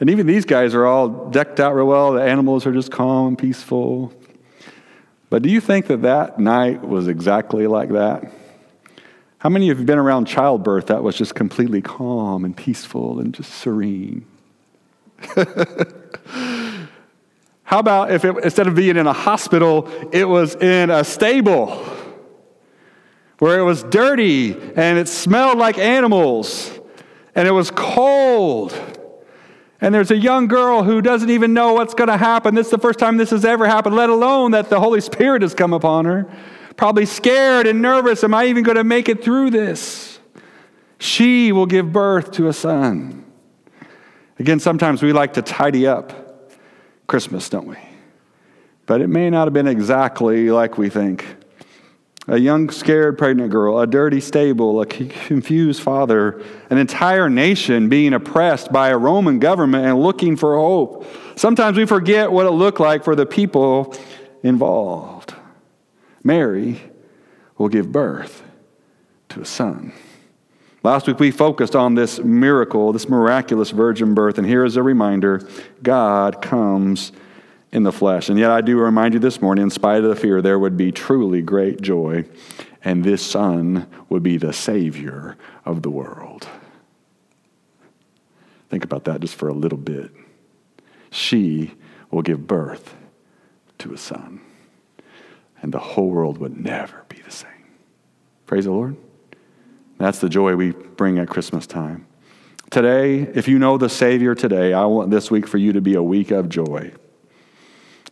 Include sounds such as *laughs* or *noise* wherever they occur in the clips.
And even these guys are all decked out real well. The animals are just calm and peaceful. But do you think that that night was exactly like that? How many of you have been around childbirth that was just completely calm and peaceful and just serene? *laughs* How about if it, instead of being in a hospital, it was in a stable where it was dirty and it smelled like animals and it was cold? And there's a young girl who doesn't even know what's going to happen. This is the first time this has ever happened, let alone that the Holy Spirit has come upon her. Probably scared and nervous. Am I even going to make it through this? She will give birth to a son. Again, sometimes we like to tidy up Christmas, don't we? But it may not have been exactly like we think a young, scared, pregnant girl, a dirty stable, a confused father, an entire nation being oppressed by a Roman government and looking for hope. Sometimes we forget what it looked like for the people involved. Mary will give birth to a son. Last week we focused on this miracle, this miraculous virgin birth, and here is a reminder God comes in the flesh. And yet, I do remind you this morning, in spite of the fear, there would be truly great joy, and this Son would be the Savior of the world. Think about that just for a little bit. She will give birth to a son, and the whole world would never be the same. Praise the Lord. That's the joy we bring at Christmas time. Today, if you know the Savior today, I want this week for you to be a week of joy.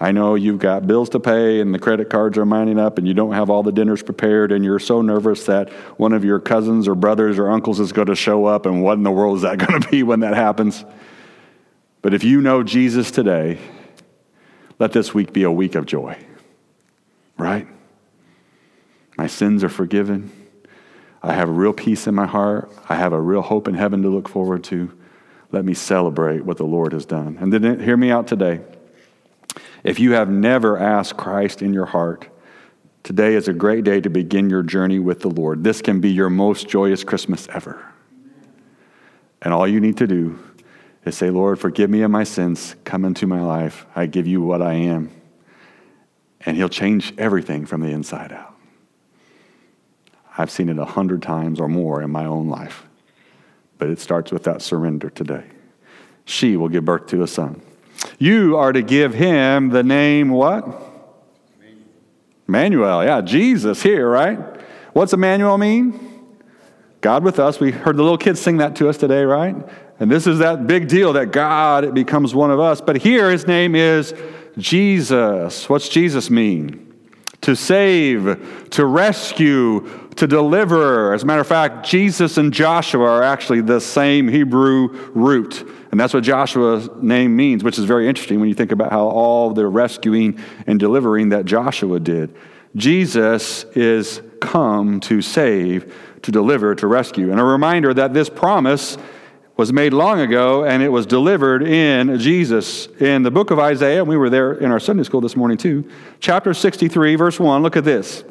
I know you've got bills to pay and the credit cards are mining up and you don't have all the dinners prepared and you're so nervous that one of your cousins or brothers or uncles is going to show up and what in the world is that *laughs* going to be when that happens? But if you know Jesus today, let this week be a week of joy. Right? My sins are forgiven. I have a real peace in my heart. I have a real hope in heaven to look forward to. Let me celebrate what the Lord has done. And then hear me out today. If you have never asked Christ in your heart, today is a great day to begin your journey with the Lord. This can be your most joyous Christmas ever. And all you need to do is say, Lord, forgive me of my sins. Come into my life. I give you what I am. And He'll change everything from the inside out. I've seen it a hundred times or more in my own life. But it starts with that surrender today. She will give birth to a son. You are to give him the name what? Emmanuel. Yeah, Jesus here, right? What's Emmanuel mean? God with us. We heard the little kids sing that to us today, right? And this is that big deal that God becomes one of us. But here his name is Jesus. What's Jesus mean? To save, to rescue, to deliver. As a matter of fact, Jesus and Joshua are actually the same Hebrew root. And that's what Joshua's name means, which is very interesting when you think about how all the rescuing and delivering that Joshua did. Jesus is come to save, to deliver, to rescue. And a reminder that this promise was made long ago and it was delivered in Jesus. In the book of Isaiah, we were there in our Sunday school this morning too, chapter 63, verse 1, look at this.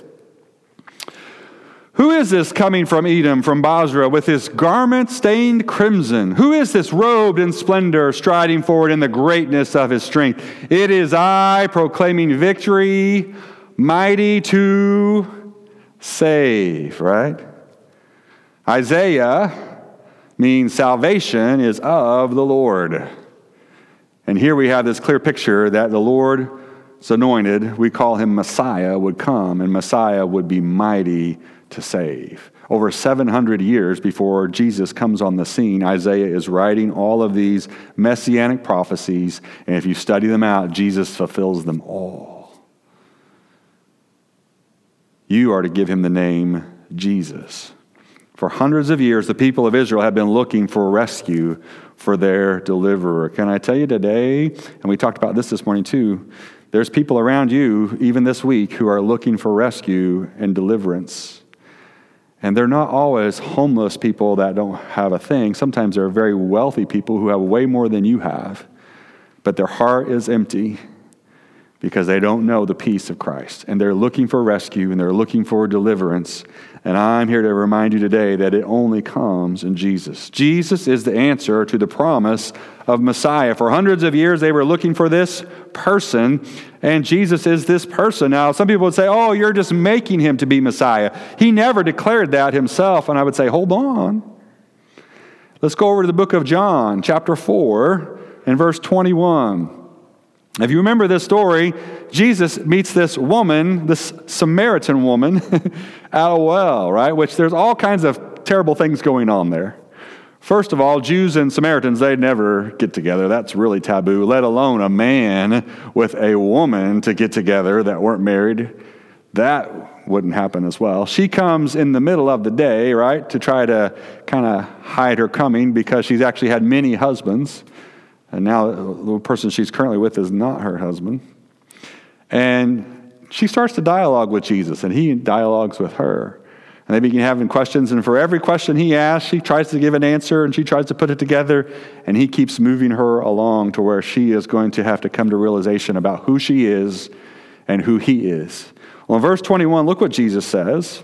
Who is this coming from Edom, from Bozrah, with his garment stained crimson? Who is this robed in splendor, striding forward in the greatness of his strength? It is I proclaiming victory, mighty to save, right? Isaiah means salvation is of the Lord. And here we have this clear picture that the Lord's anointed, we call him Messiah, would come, and Messiah would be mighty to save. Over 700 years before Jesus comes on the scene, Isaiah is writing all of these messianic prophecies, and if you study them out, Jesus fulfills them all. You are to give him the name Jesus. For hundreds of years, the people of Israel have been looking for rescue for their deliverer. Can I tell you today, and we talked about this this morning too, there's people around you, even this week, who are looking for rescue and deliverance. And they're not always homeless people that don't have a thing. Sometimes they're very wealthy people who have way more than you have, but their heart is empty because they don't know the peace of Christ. And they're looking for rescue and they're looking for deliverance. And I'm here to remind you today that it only comes in Jesus. Jesus is the answer to the promise of Messiah. For hundreds of years, they were looking for this person, and Jesus is this person. Now, some people would say, Oh, you're just making him to be Messiah. He never declared that himself. And I would say, Hold on. Let's go over to the book of John, chapter 4, and verse 21. If you remember this story, Jesus meets this woman, this Samaritan woman, *laughs* at a well, right? Which there's all kinds of terrible things going on there. First of all, Jews and Samaritans, they never get together. That's really taboo, let alone a man with a woman to get together that weren't married. That wouldn't happen as well. She comes in the middle of the day, right, to try to kind of hide her coming because she's actually had many husbands. And now the person she's currently with is not her husband. And she starts to dialogue with Jesus, and he dialogues with her. And they begin having questions, and for every question he asks, she tries to give an answer and she tries to put it together, and he keeps moving her along to where she is going to have to come to realization about who she is and who he is. Well, in verse 21, look what Jesus says.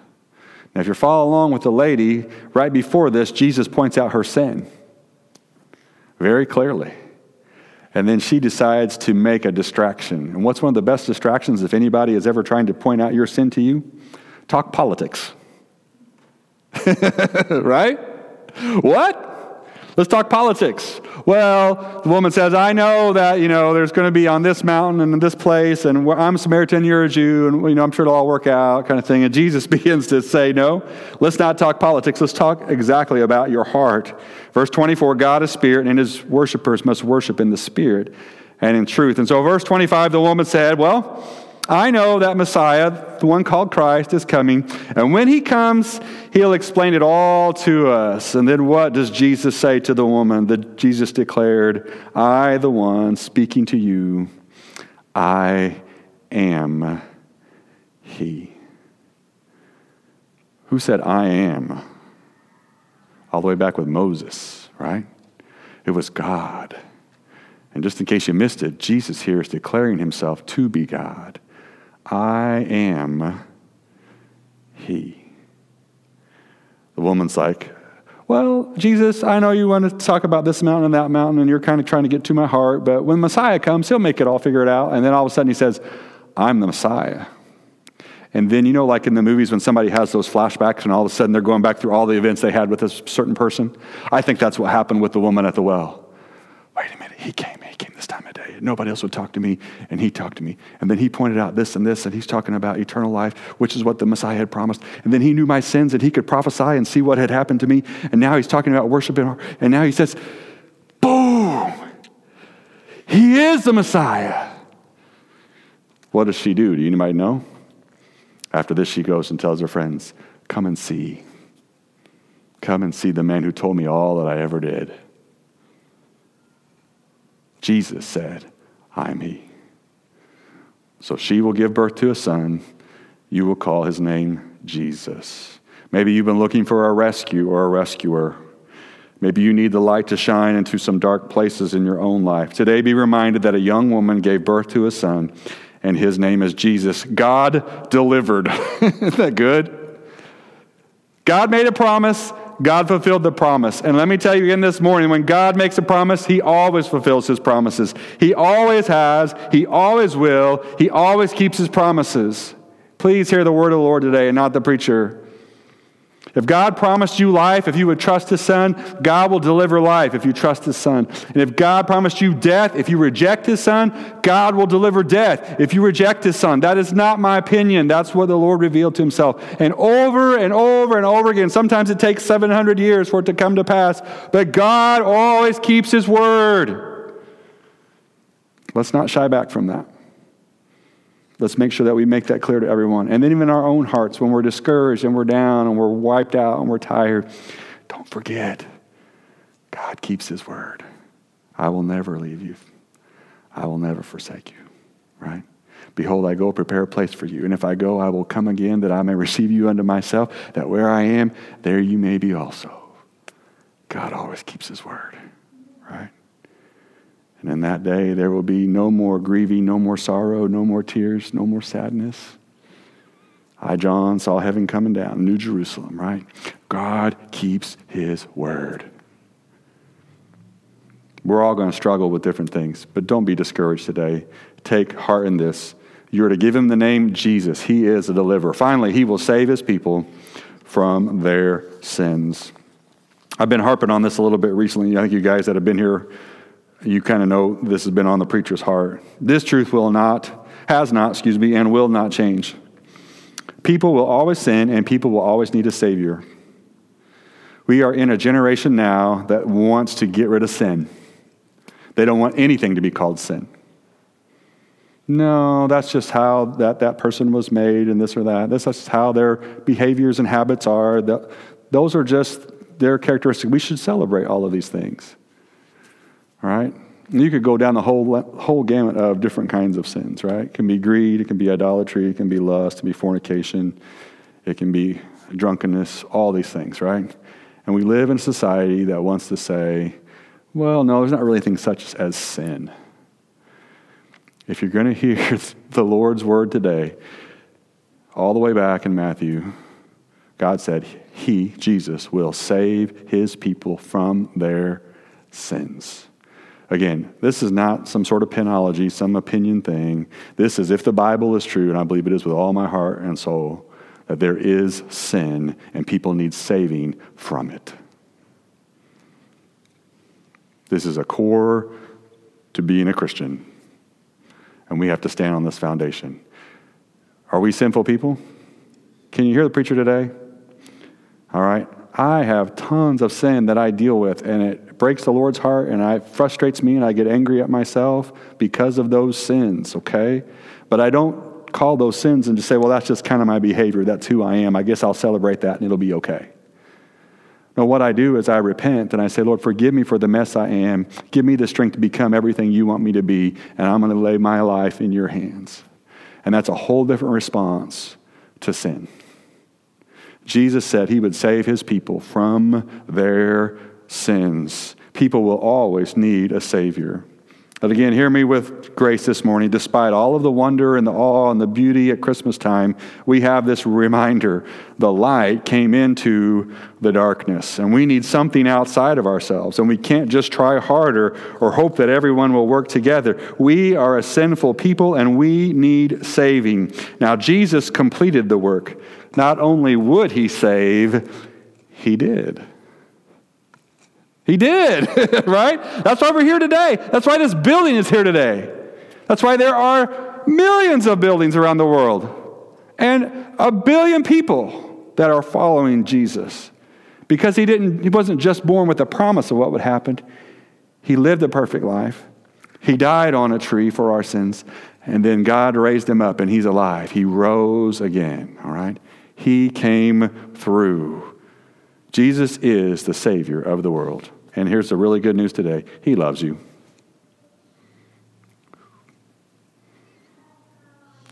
Now, if you're following along with the lady, right before this, Jesus points out her sin very clearly. And then she decides to make a distraction. And what's one of the best distractions if anybody is ever trying to point out your sin to you? Talk politics. *laughs* right? What? Let's talk politics. Well, the woman says, I know that, you know, there's going to be on this mountain and in this place, and I'm a Samaritan, you're a Jew, and, you know, I'm sure it'll all work out, kind of thing. And Jesus *laughs* begins to say, no, let's not talk politics. Let's talk exactly about your heart. Verse 24, God is spirit, and his worshipers must worship in the spirit and in truth. And so, verse 25, the woman said, well, I know that Messiah, the one called Christ, is coming. And when he comes, he'll explain it all to us. And then what does Jesus say to the woman? That Jesus declared, I, the one speaking to you, I am he. Who said, I am? All the way back with Moses, right? It was God. And just in case you missed it, Jesus here is declaring himself to be God. I am He. The woman's like, Well, Jesus, I know you want to talk about this mountain and that mountain, and you're kind of trying to get to my heart, but when Messiah comes, he'll make it all figure it out. And then all of a sudden he says, I'm the Messiah. And then, you know, like in the movies when somebody has those flashbacks and all of a sudden they're going back through all the events they had with a certain person? I think that's what happened with the woman at the well. Wait a minute, he came of day. Nobody else would talk to me, and he talked to me. And then he pointed out this and this, and he's talking about eternal life, which is what the Messiah had promised. And then he knew my sins, and he could prophesy and see what had happened to me. And now he's talking about worship, and now he says, boom, he is the Messiah. What does she do? Do anybody know? After this, she goes and tells her friends, Come and see. Come and see the man who told me all that I ever did. Jesus said, I'm he. So she will give birth to a son. You will call his name Jesus. Maybe you've been looking for a rescue or a rescuer. Maybe you need the light to shine into some dark places in your own life. Today, be reminded that a young woman gave birth to a son, and his name is Jesus. God delivered. *laughs* Isn't that good? God made a promise, God fulfilled the promise. And let me tell you again this morning when God makes a promise, He always fulfills His promises. He always has, He always will, He always keeps His promises. Please hear the word of the Lord today and not the preacher. If God promised you life, if you would trust His Son, God will deliver life if you trust His Son. And if God promised you death, if you reject His Son, God will deliver death if you reject His Son. That is not my opinion. That's what the Lord revealed to Himself. And over and over and over again, sometimes it takes 700 years for it to come to pass, but God always keeps His word. Let's not shy back from that. Let's make sure that we make that clear to everyone. And then, even our own hearts, when we're discouraged and we're down and we're wiped out and we're tired, don't forget God keeps His word. I will never leave you, I will never forsake you, right? Behold, I go prepare a place for you. And if I go, I will come again that I may receive you unto myself, that where I am, there you may be also. God always keeps his word? And in that day, there will be no more grieving, no more sorrow, no more tears, no more sadness. I, John, saw heaven coming down, New Jerusalem, right? God keeps his word. We're all going to struggle with different things, but don't be discouraged today. Take heart in this. You are to give him the name Jesus. He is a deliverer. Finally, he will save his people from their sins. I've been harping on this a little bit recently. I think you guys that have been here, you kind of know this has been on the preacher's heart. This truth will not, has not, excuse me, and will not change. People will always sin, and people will always need a Savior. We are in a generation now that wants to get rid of sin. They don't want anything to be called sin. No, that's just how that, that person was made and this or that. That's just how their behaviors and habits are. Those are just their characteristics. We should celebrate all of these things. Right? You could go down the whole, whole gamut of different kinds of sins, right? It can be greed, it can be idolatry, it can be lust, it can be fornication, it can be drunkenness, all these things, right? And we live in a society that wants to say, well, no, there's not really anything such as sin. If you're going to hear *laughs* the Lord's word today, all the way back in Matthew, God said, He, Jesus, will save His people from their sins. Again, this is not some sort of penology, some opinion thing. This is if the Bible is true, and I believe it is with all my heart and soul, that there is sin and people need saving from it. This is a core to being a Christian. And we have to stand on this foundation. Are we sinful people? Can you hear the preacher today? All right. I have tons of sin that I deal with, and it breaks the Lord's heart, and it frustrates me, and I get angry at myself because of those sins, okay? But I don't call those sins and just say, well, that's just kind of my behavior. That's who I am. I guess I'll celebrate that, and it'll be okay. No, what I do is I repent and I say, Lord, forgive me for the mess I am. Give me the strength to become everything you want me to be, and I'm going to lay my life in your hands. And that's a whole different response to sin. Jesus said he would save his people from their sins. People will always need a Savior. But again, hear me with grace this morning. Despite all of the wonder and the awe and the beauty at Christmas time, we have this reminder the light came into the darkness. And we need something outside of ourselves. And we can't just try harder or hope that everyone will work together. We are a sinful people and we need saving. Now, Jesus completed the work. Not only would he save, he did. He did, *laughs* right? That's why we're here today. That's why this building is here today. That's why there are millions of buildings around the world and a billion people that are following Jesus. Because he didn't he wasn't just born with the promise of what would happen. He lived a perfect life. He died on a tree for our sins, and then God raised him up and he's alive. He rose again, all right? He came through. Jesus is the Savior of the world. And here's the really good news today He loves you.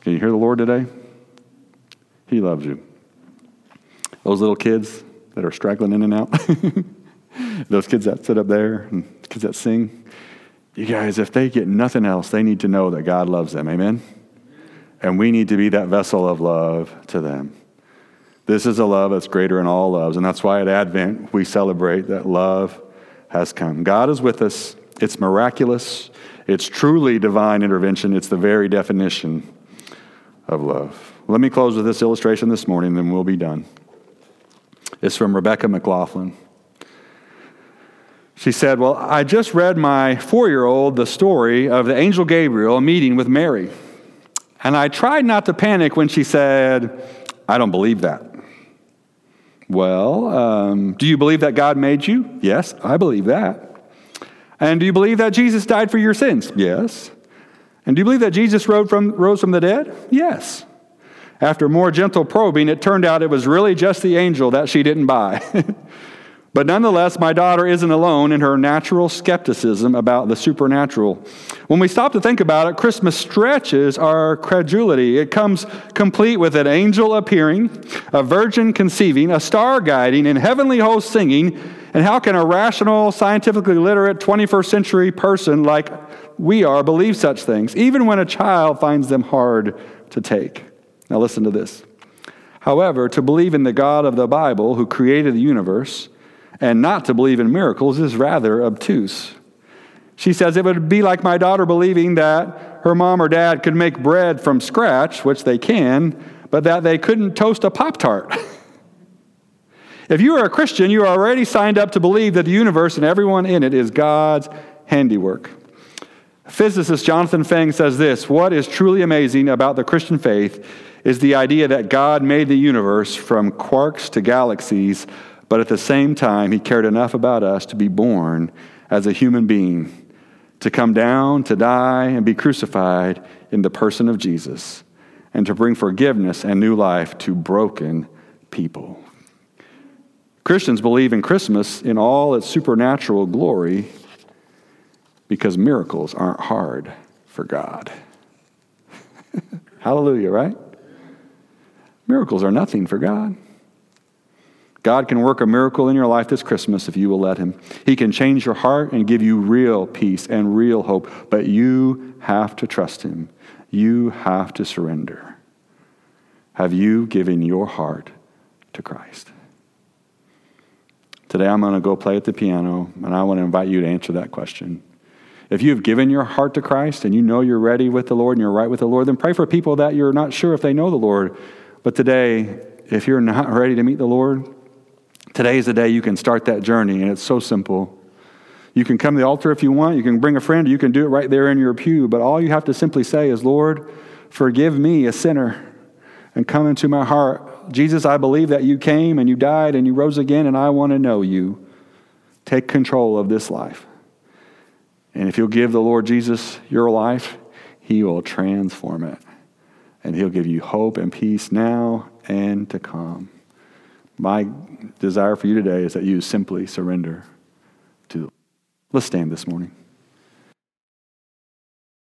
Can you hear the Lord today? He loves you. Those little kids that are straggling in and out, *laughs* those kids that sit up there, and kids that sing, you guys, if they get nothing else, they need to know that God loves them. Amen? And we need to be that vessel of love to them. This is a love that's greater than all loves. And that's why at Advent we celebrate that love has come. God is with us. It's miraculous. It's truly divine intervention. It's the very definition of love. Let me close with this illustration this morning, then we'll be done. It's from Rebecca McLaughlin. She said, Well, I just read my four year old the story of the angel Gabriel meeting with Mary. And I tried not to panic when she said, I don't believe that. Well, um, do you believe that God made you? Yes, I believe that. And do you believe that Jesus died for your sins? Yes. And do you believe that Jesus from, rose from the dead? Yes. After more gentle probing, it turned out it was really just the angel that she didn't buy. *laughs* but nonetheless, my daughter isn't alone in her natural skepticism about the supernatural. When we stop to think about it, Christmas stretches our credulity. It comes complete with an angel appearing, a virgin conceiving, a star guiding, and heavenly hosts singing. And how can a rational, scientifically literate 21st century person like we are believe such things, even when a child finds them hard to take? Now, listen to this. However, to believe in the God of the Bible who created the universe and not to believe in miracles is rather obtuse. She says it would be like my daughter believing that her mom or dad could make bread from scratch, which they can, but that they couldn't toast a Pop Tart. *laughs* if you are a Christian, you are already signed up to believe that the universe and everyone in it is God's handiwork. Physicist Jonathan Feng says this What is truly amazing about the Christian faith is the idea that God made the universe from quarks to galaxies, but at the same time, He cared enough about us to be born as a human being, to come down, to die, and be crucified in the person of Jesus, and to bring forgiveness and new life to broken people. Christians believe in Christmas in all its supernatural glory because miracles aren't hard for God. *laughs* Hallelujah, right? Miracles are nothing for God. God can work a miracle in your life this Christmas if you will let Him. He can change your heart and give you real peace and real hope, but you have to trust Him. You have to surrender. Have you given your heart to Christ? Today I'm going to go play at the piano, and I want to invite you to answer that question. If you have given your heart to Christ and you know you're ready with the Lord and you're right with the Lord, then pray for people that you're not sure if they know the Lord but today, if you're not ready to meet the Lord, today is the day you can start that journey, and it's so simple. You can come to the altar if you want, you can bring a friend, you can do it right there in your pew, but all you have to simply say is, Lord, forgive me, a sinner, and come into my heart. Jesus, I believe that you came and you died and you rose again, and I want to know you. Take control of this life. And if you'll give the Lord Jesus your life, he will transform it and He'll give you hope and peace now and to come. My desire for you today is that you simply surrender to. Let's stand this morning.